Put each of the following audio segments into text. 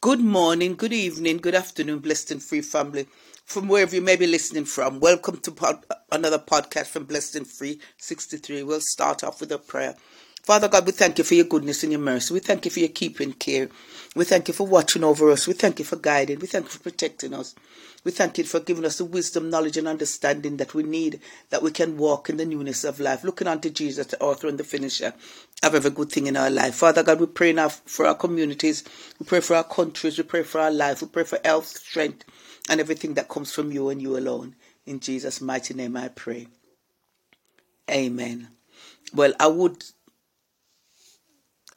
Good morning, good evening, good afternoon, blessed and free family. From wherever you may be listening from, welcome to pod, another podcast from Blessed and Free 63. We'll start off with a prayer. Father God, we thank you for your goodness and your mercy. We thank you for your keeping care. We thank you for watching over us. We thank you for guiding. We thank you for protecting us. We thank you for giving us the wisdom, knowledge, and understanding that we need, that we can walk in the newness of life, looking unto Jesus, the author and the finisher of every good thing in our life. Father God, we pray now for our communities. We pray for our countries. We pray for our life. We pray for health, strength, and everything that comes from you and you alone. In Jesus' mighty name I pray. Amen. Well, I would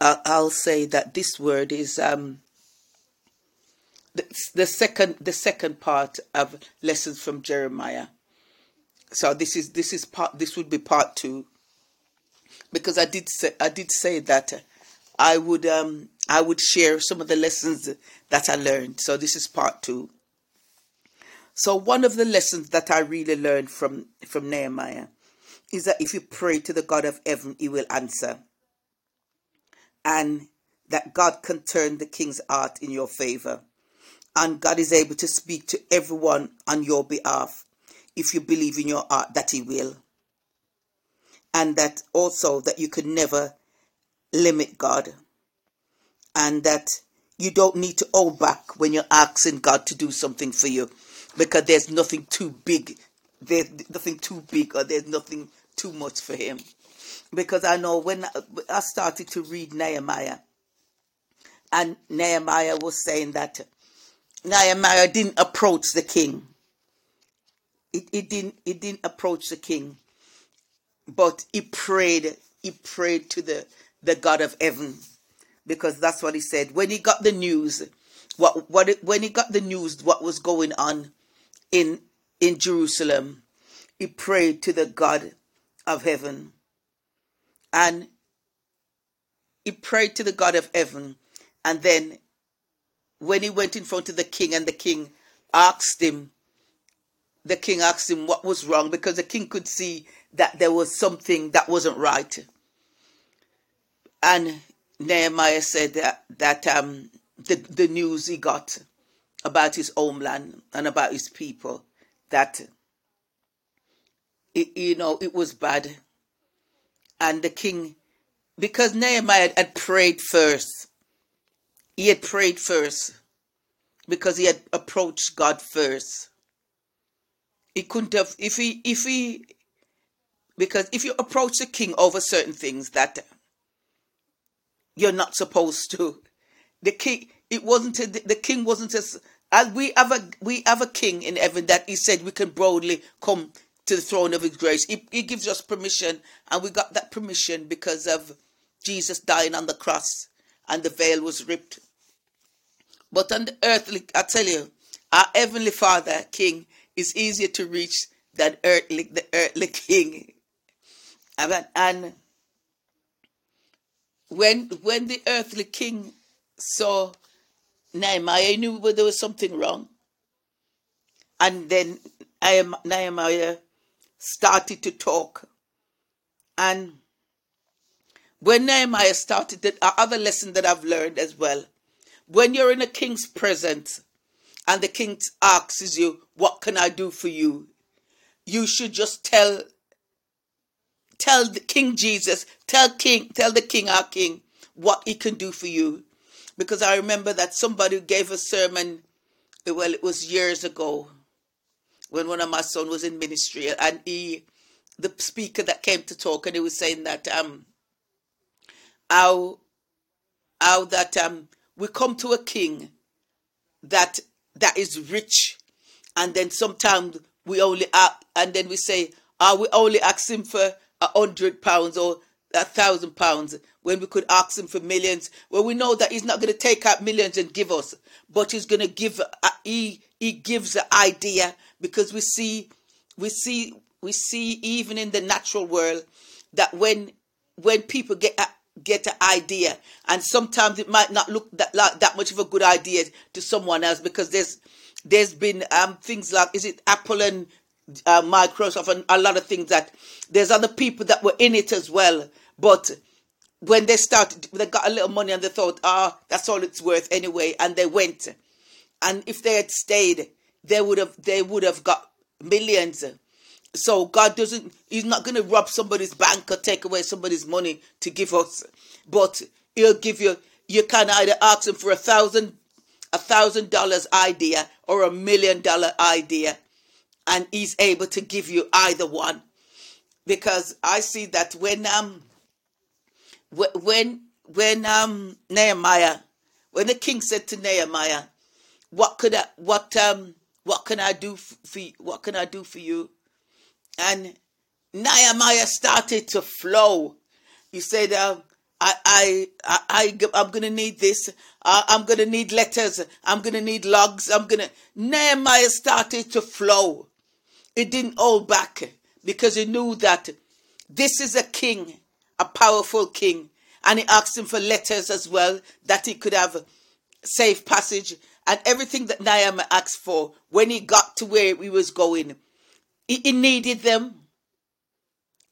I'll say that this word is um, the, the second the second part of lessons from Nehemiah. So this is this is part this would be part two because I did say I did say that I would um I would share some of the lessons that I learned. So this is part two. So one of the lessons that I really learned from from Nehemiah is that if you pray to the God of heaven, he will answer and that God can turn the king's heart in your favor. And God is able to speak to everyone on your behalf if you believe in your heart that He will. And that also that you can never limit God. And that you don't need to hold back when you're asking God to do something for you because there's nothing too big. There's nothing too big or there's nothing too much for Him because I know when I started to read Nehemiah, and Nehemiah was saying that Nehemiah didn't approach the king. It, it didn't it didn't approach the king, but he prayed. He prayed to the the God of heaven, because that's what he said when he got the news. What what when he got the news what was going on in in Jerusalem, he prayed to the God of heaven and he prayed to the God of heaven. And then when he went in front of the king and the king asked him, the king asked him what was wrong because the king could see that there was something that wasn't right. And Nehemiah said that, that um, the, the news he got about his homeland and about his people, that, it, you know, it was bad and the king, because Nehemiah had prayed first, he had prayed first because he had approached God first. He couldn't have, if he, if he, because if you approach the king over certain things that you're not supposed to, the king, it wasn't, a, the king wasn't as, as we have a, we have a king in heaven that he said we can boldly come to the throne of his grace. He, he gives us permission, and we got that permission because of Jesus dying on the cross and the veil was ripped. But on the earthly, I tell you, our heavenly Father, King, is easier to reach than earthly, the earthly King. And, and when when the earthly King saw Nehemiah, he knew there was something wrong. And then Nehemiah started to talk. And when Nehemiah started, the uh, other lesson that I've learned as well, when you're in a king's presence and the king asks you, What can I do for you? You should just tell tell the King Jesus, tell King, tell the King our King what he can do for you. Because I remember that somebody gave a sermon, well, it was years ago, when one of my son was in ministry and he the speaker that came to talk and he was saying that um how how that um we come to a king that that is rich and then sometimes we only uh, and then we say are we only ask him for a hundred pounds or a thousand pounds when we could ask him for millions. Well we know that he's not going to take out millions and give us but he's going to give uh, he he gives the idea because we see we see we see even in the natural world that when when people get a, get an idea and sometimes it might not look that like that much of a good idea to someone else because there's there's been um things like is it apple and uh, microsoft and a lot of things that there's other people that were in it as well but when they started, they got a little money and they thought, ah, that's all it's worth anyway, and they went. And if they had stayed, they would have they would have got millions. So God doesn't He's not gonna rob somebody's bank or take away somebody's money to give us. But He'll give you you can either ask him for a thousand a thousand dollars idea or a million dollar idea. And he's able to give you either one. Because I see that when um when when um Nehemiah when the king said to Nehemiah, "What could I what um what can I do for you? What can I do for you?" And Nehemiah started to flow. He said, um, I, I, I, I, am gonna need this. I, I'm gonna need letters. I'm gonna need logs. I'm gonna. Nehemiah started to flow. It didn't hold back because he knew that this is a king a powerful king. And he asked him for letters as well that he could have safe passage and everything that Nehemiah asked for when he got to where he was going. He, he needed them.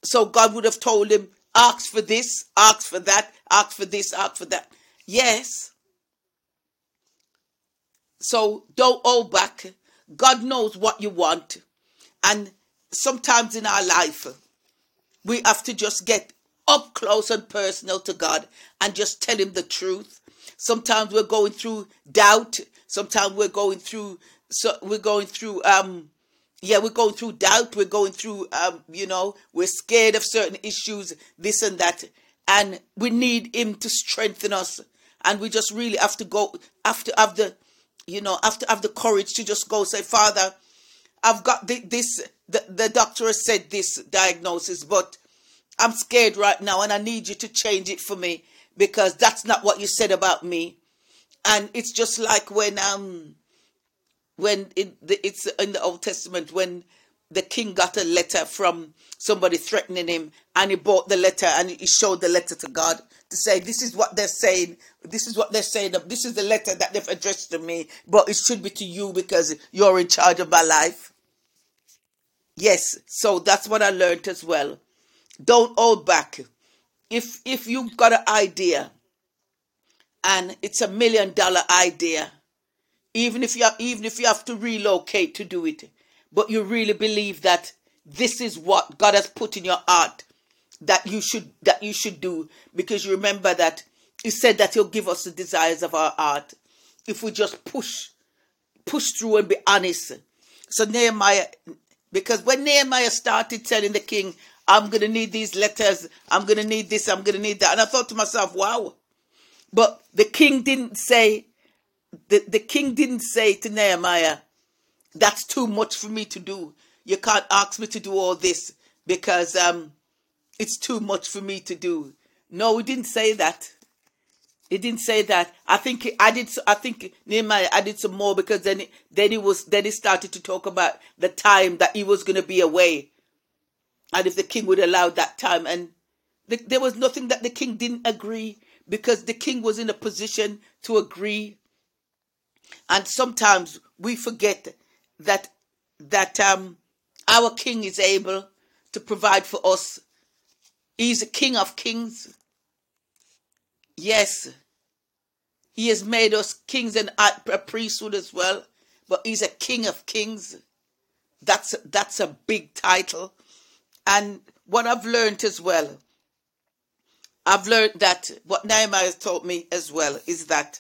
So God would have told him, ask for this, ask for that, ask for this, ask for that. Yes. So don't hold back. God knows what you want. And sometimes in our life, we have to just get up close and personal to God and just tell Him the truth. Sometimes we're going through doubt. Sometimes we're going through so we're going through um yeah we're going through doubt. We're going through um you know we're scared of certain issues this and that. And we need him to strengthen us. And we just really have to go after have the you know have to have the courage to just go say father i've got this the, the doctor has said this diagnosis but I'm scared right now and I need you to change it for me because that's not what you said about me. And it's just like when um when it, it's in the Old Testament when the king got a letter from somebody threatening him and he bought the letter and he showed the letter to God to say this is what they're saying. This is what they're saying. This is the letter that they've addressed to me but it should be to you because you're in charge of my life. Yes so that's what I learned as well. Don't hold back. If if you've got an idea and it's a million dollar idea, even if you have, even if you have to relocate to do it, but you really believe that this is what God has put in your heart that you should that you should do because you remember that he said that he'll give us the desires of our heart if we just push push through and be honest so nehemiah because when nehemiah started telling the king I'm going to need these letters. I'm going to need this. I'm going to need that. And I thought to myself, wow. But the king didn't say, the, the king didn't say to Nehemiah, that's too much for me to do. You can't ask me to do all this because um, it's too much for me to do. No, he didn't say that. He didn't say that. I think he added. I think Nehemiah added some more because then, then he was. Then he started to talk about the time that he was going to be away, and if the king would allow that time and the, there was nothing that the king didn't agree because the king was in a position to agree. And sometimes we forget that that um our king is able to provide for us. He's a king of kings. Yes. He has made us kings and a priesthood as well but he's a king of kings. That's that's a big title. And what I've learned as well, I've learned that what Nehemiah has taught me as well is that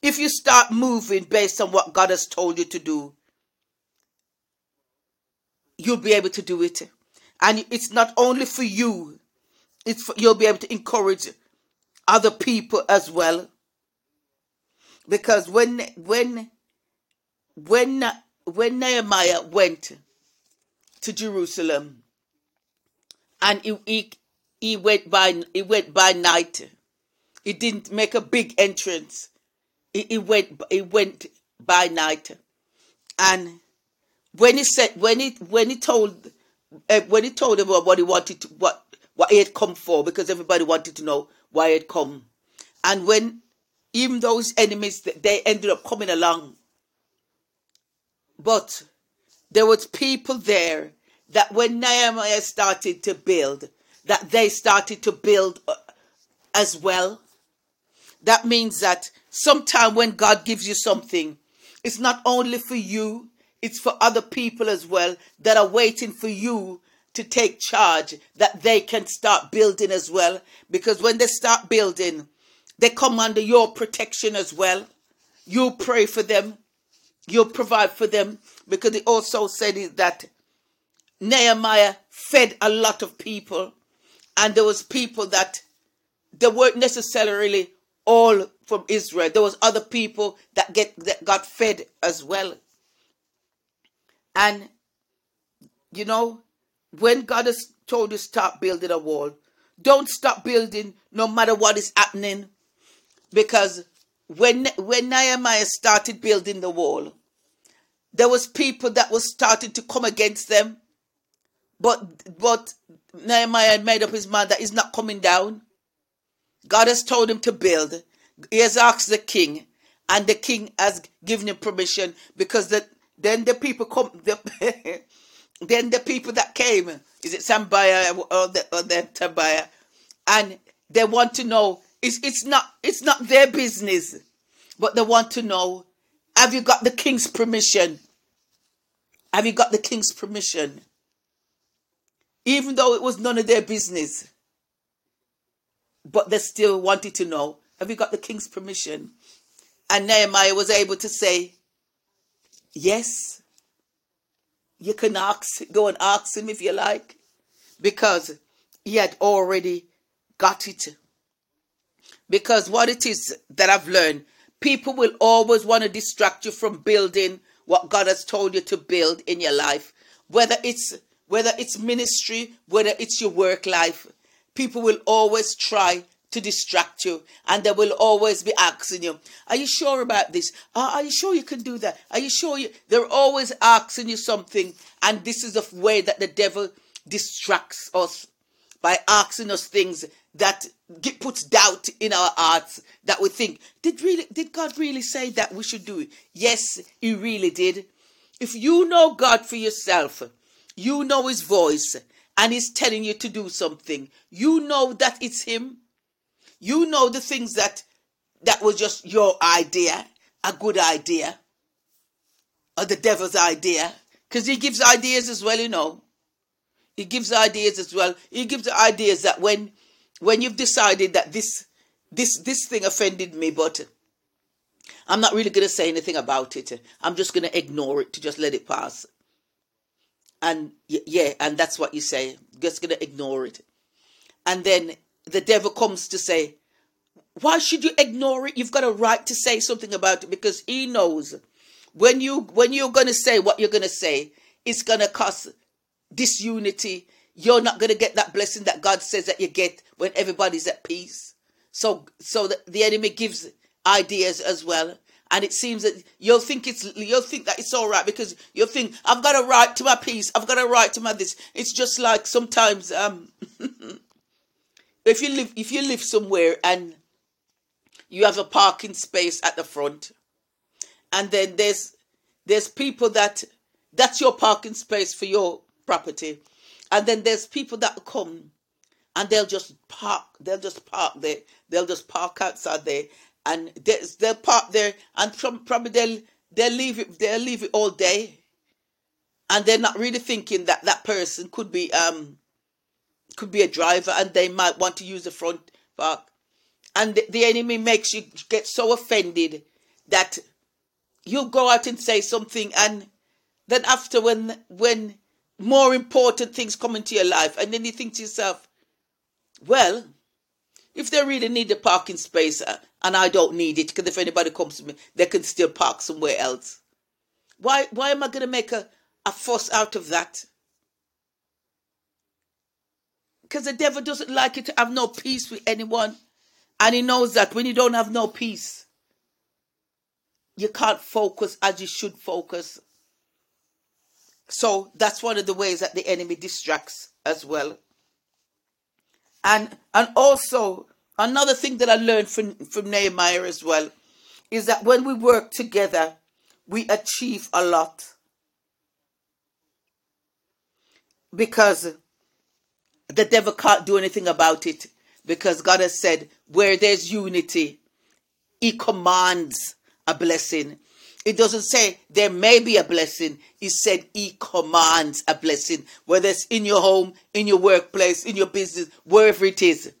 if you start moving based on what God has told you to do, you'll be able to do it. And it's not only for you, it's for, you'll be able to encourage other people as well. Because when when when when Nehemiah went to Jerusalem, and he, he, he went by he went by night. He didn't make a big entrance. He, he went he went by night, and when he said when he when he told uh, when he told him what he wanted to what what he had come for because everybody wanted to know why he had come, and when even those enemies they ended up coming along, but there was people there that when Nehemiah started to build, that they started to build uh, as well. That means that sometime when God gives you something, it's not only for you, it's for other people as well that are waiting for you to take charge, that they can start building as well. Because when they start building, they come under your protection as well. You pray for them, you provide for them. Because he also said that Nehemiah fed a lot of people, and there was people that they weren't necessarily all from Israel. There was other people that get that got fed as well. And you know, when God has told you stop building a wall, don't stop building no matter what is happening. Because when when Nehemiah started building the wall, there was people that was starting to come against them. But but Nehemiah had made up his mind that he's not coming down. God has told him to build. He has asked the king, and the king has given him permission because the, then the people come. The, then the people that came, is it Sambaya or the or the Tobiah, and they want to know. It's it's not it's not their business, but they want to know. Have you got the king's permission? Have you got the king's permission? Even though it was none of their business, but they still wanted to know have you got the king's permission? And Nehemiah was able to say, Yes. You can ask, go and ask him if you like, because he had already got it. Because what it is that I've learned, people will always want to distract you from building what God has told you to build in your life, whether it's whether it's ministry, whether it's your work life. People will always try to distract you and they will always be asking you are you sure about this? Are you sure you can do that? Are you sure you they're always asking you something and this is the way that the devil distracts us by asking us things that get, puts doubt in our hearts that we think did really did god really say that we should do it? Yes he really did. If you know god for yourself you know his voice and he's telling you to do something you know that it's him you know the things that that was just your idea, a good idea, or the devil's idea, because he gives ideas as well, you know. He gives ideas as well. He gives ideas that when when you've decided that this this this thing offended me, but I'm not really gonna say anything about it. I'm just gonna ignore it to just let it pass. And yeah, and that's what you say. Just gonna ignore it. And then the devil comes to say, why should you ignore it? You've got a right to say something about it because he knows when you when you're to say what you're to say, it's to cause disunity. You're not to get that blessing that God says that you get when everybody's at peace. So so the, the enemy gives ideas as well. And it seems that you'll think it's you'll think that it's all right because you'll think I've got a right to my peace. I've got a right to my this. It's just like sometimes um if you live if you live somewhere and you have a parking space at the front and then there's there's people that that's your parking space for your property and then there's people that come and they'll just park they'll just park there they'll just park outside there and they'll park there and probably they'll they'll leave it they'll leave it all day and they're not really thinking that that person could be um could be a driver and they might want to use the front park. And the, the enemy makes you get so offended that you go out and say something and then after when when more important things come into your life and then you think to yourself, well, if they really need a parking space uh, and I don't need it because if anybody comes to me, they can still park somewhere else. Why why am I to make a, a fuss out of that? Because the devil doesn't like you to have no peace with anyone. And he knows that when you don't have no peace, you can't focus as you should focus. So that's one of the ways that the enemy distracts as well. And and also another thing that I learned from, from Nehemiah as well is that when we work together, we achieve a lot. Because the devil can't do anything about it because God has said, where there's unity, He commands a blessing. It doesn't say there may be a blessing. He said He commands a blessing, whether it's in your home, in your workplace, in your business, wherever it is.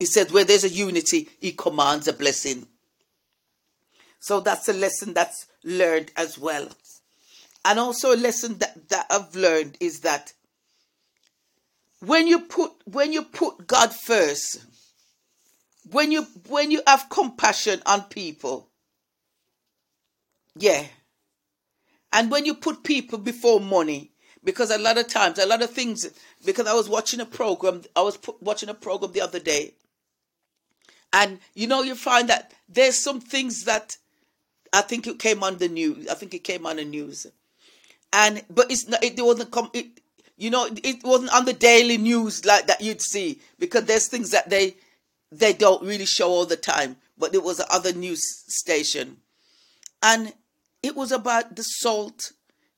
He said where there's a unity, He commands a blessing. So that's a lesson that's learned as well. And also a lesson that, that I've learned is that when you put when you put God first, when you when you have compassion on people, yeah. And when you put people before money, because a lot of times, a lot of things, because I was watching a program, I was watching a program the other day, and you know, you find that there's some things that I think it came on the news. I think it came on the news, and but it's not. It wasn't come. It, you know, it wasn't on the daily news like that you'd see because there's things that they they don't really show all the time. But it was another news station, and it was about the salt.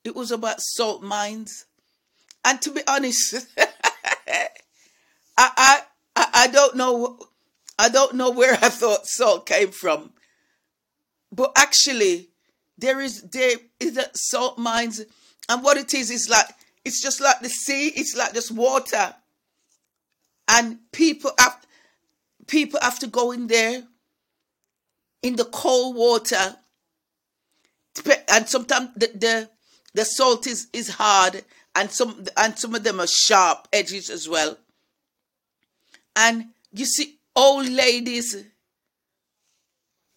It was about salt mines, and to be honest, I, I I I don't know. I don't know where I thought salt came from. But actually there is there is a salt mines and what it is is like it's just like the sea it's like just water. And people have people have to go in there in the cold water and sometimes the, the the salt is is hard and some and some of them are sharp edges as well. And you see old ladies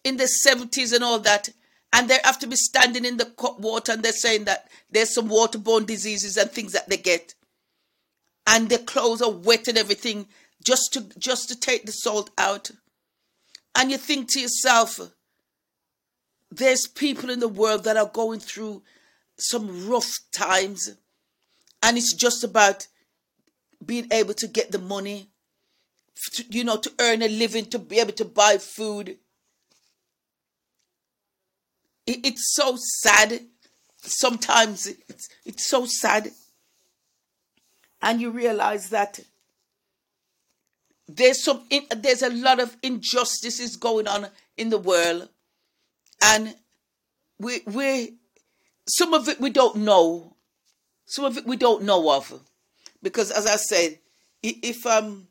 in the 70s and all that, and they have to be standing in the water and they're saying that there's some waterborne diseases and things that they get. And their clothes are wet and everything just to just to take the salt out. And you think to yourself, there's people in the world that are going through some rough times. And it's just about being able to get the money, you know, to earn a living, to be able to buy food it, it's so sad. Sometimes it's, it's so sad. And you realize that there's some there's a lot of injustices going on in the world and we we some of it we don't know some of it we don't know of because as i said if um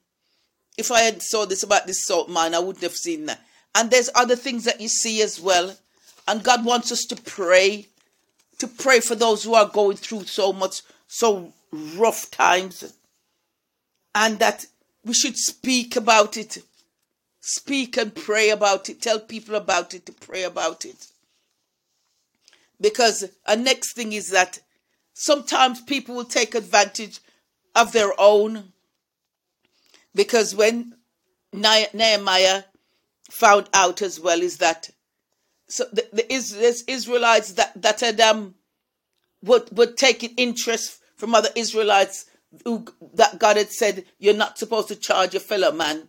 if i had saw this about this salt mine i wouldn't have seen that and there's other things that you see as well and God wants us to pray, to pray for those who are going through so much, so rough times. And that we should speak about it. Speak and pray about it. Tell people about it, to pray about it. Because a next thing is that sometimes people will take advantage of their own. Because when Nehemiah found out as well is that so the, the Israelites that that had um would would take interest from other Israelites who that God had said you're not supposed to charge your fellow man,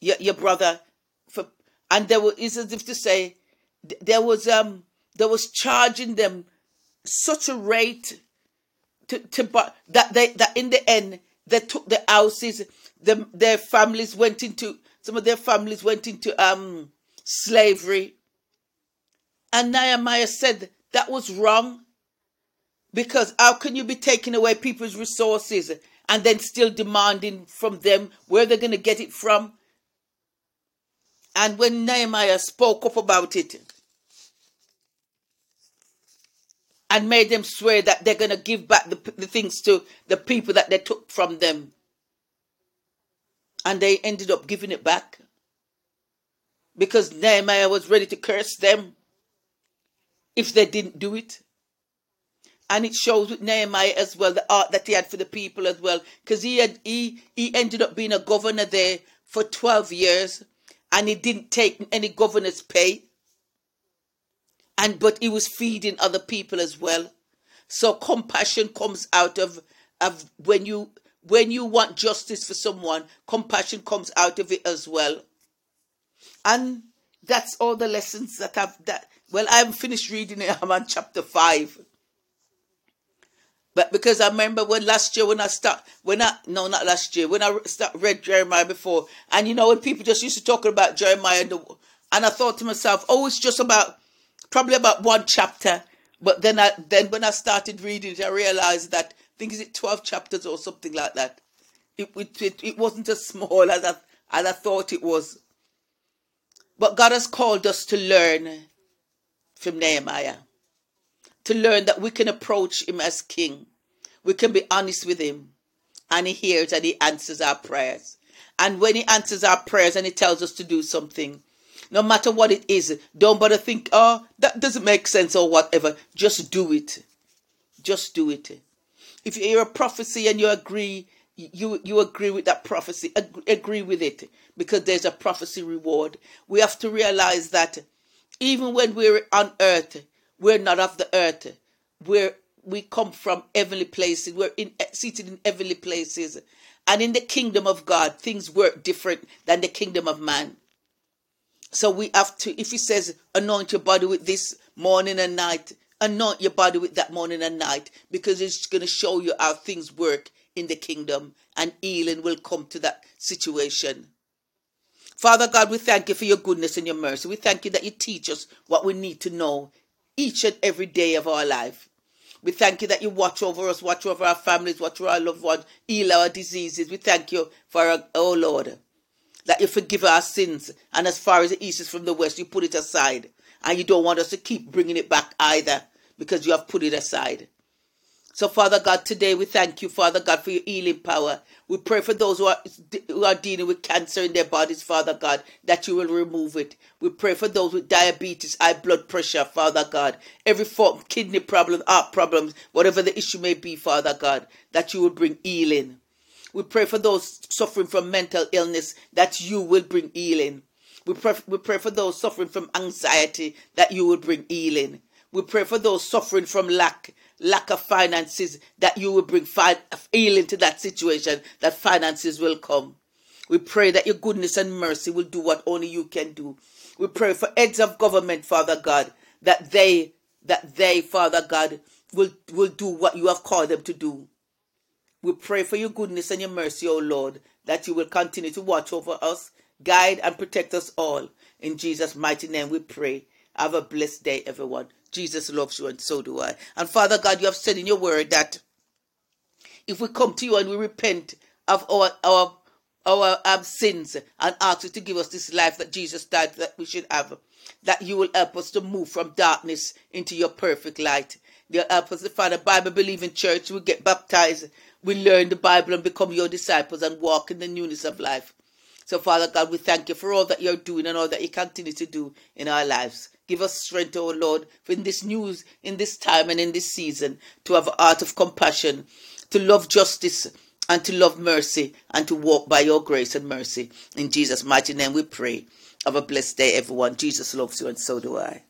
your, your brother, for and there was is as if to say there was um there was charging them such a rate to to that they that in the end they took the houses the, their families went into some of their families went into um slavery and Nehemiah said that was wrong. Because how can you be taking away people's resources and then still demanding from them where they're going to get it from? And when Nehemiah spoke up about it and made them swear that they're going to give back the, the things to the people that they took from them, and they ended up giving it back because Nehemiah was ready to curse them if they didn't do it. And it shows with Nehemiah as well the art that he had for the people as well, because he had he he ended up being a governor there for twelve years, and he didn't take any governor's pay. And but he was feeding other people as well. So compassion comes out of of when you when you want justice for someone, compassion comes out of it as well. And that's all the lessons that I've that well, I haven't finished reading it. I'm on chapter 5. But because I remember when last year when I start when I no not last year when I start read Nehemiah before and you know when people just used to talk about Nehemiah and, the, and I thought to myself oh it's just about probably about one chapter but then I then when I started reading it I realized that I think is it 12 chapters or something like that it it, it, it wasn't as small as I, as I thought it was but God has called us to learn from Nehemiah to learn that we can approach him as king. We can be honest with him. And he hears and he answers our prayers. And when he answers our prayers and he tells us to do something, no matter what it is, don't bother think, oh, that doesn't make sense or whatever. Just do it. Just do it. If you hear a prophecy and you agree, you you agree with that prophecy, agree, with it because there's a prophecy reward. We have to realize that even when we're on earth, we're not of the earth. We're we come from heavenly places. We're in, seated in heavenly places. And in the kingdom of God, things work different than the kingdom of man. So we have to, if he says, anoint your body with this morning and night, anoint your body with that morning and night because it's going to show you how things work in the kingdom and healing will come to that situation. Father God, we thank you for your goodness and your mercy. We thank you that you teach us what we need to know each and every day of our life. We thank you that you watch over us, watch over our families, watch over our loved ones, heal our diseases. We thank you for our, oh Lord, that you forgive our sins. And as far as the east is from the west, you put it aside. And you don't want us to keep bringing it back either because you have put it aside. So, Father God, today we thank you, Father God, for your healing power. We pray for those who are, who are dealing with cancer in their bodies, Father God, that you will remove it. We pray for those with diabetes, high blood pressure, Father God, every form, kidney problem, heart problems, whatever the issue may be, Father God, that you will bring healing. We pray for those suffering from mental illness, that you will bring healing. We pray, we pray for those suffering from anxiety, that you will bring healing. We pray for those suffering from lack, lack of finances, that you will bring fi- healing to that situation, that finances will come. We pray that your goodness and mercy will do what only you can do. We pray for heads of government, Father God, that they, that they, Father God, will, will do what you have called them to do. We pray for your goodness and your mercy, O Lord, that you will continue to watch over us, guide and protect us all. In Jesus' mighty name we pray. Have a blessed day, everyone. Jesus loves you, and so do I. And Father God, you have said in your word that if we come to you and we repent of our our our um, sins and ask you to give us this life that Jesus died that we should have, that you will help us to move from darkness into your perfect light. You'll help us to a Bible believing church. We get baptized, we learn the Bible and become your disciples and walk in the newness of life. So, Father God, we thank you for all that you're doing and all that you continue to do in our lives. Give us strength, O Lord, for in this news, in this time and in this season, to have heart of compassion, to love justice and to love mercy and to walk by your grace and mercy. In Jesus' mighty name we pray. Have a blessed day, everyone. Jesus loves you and so do I.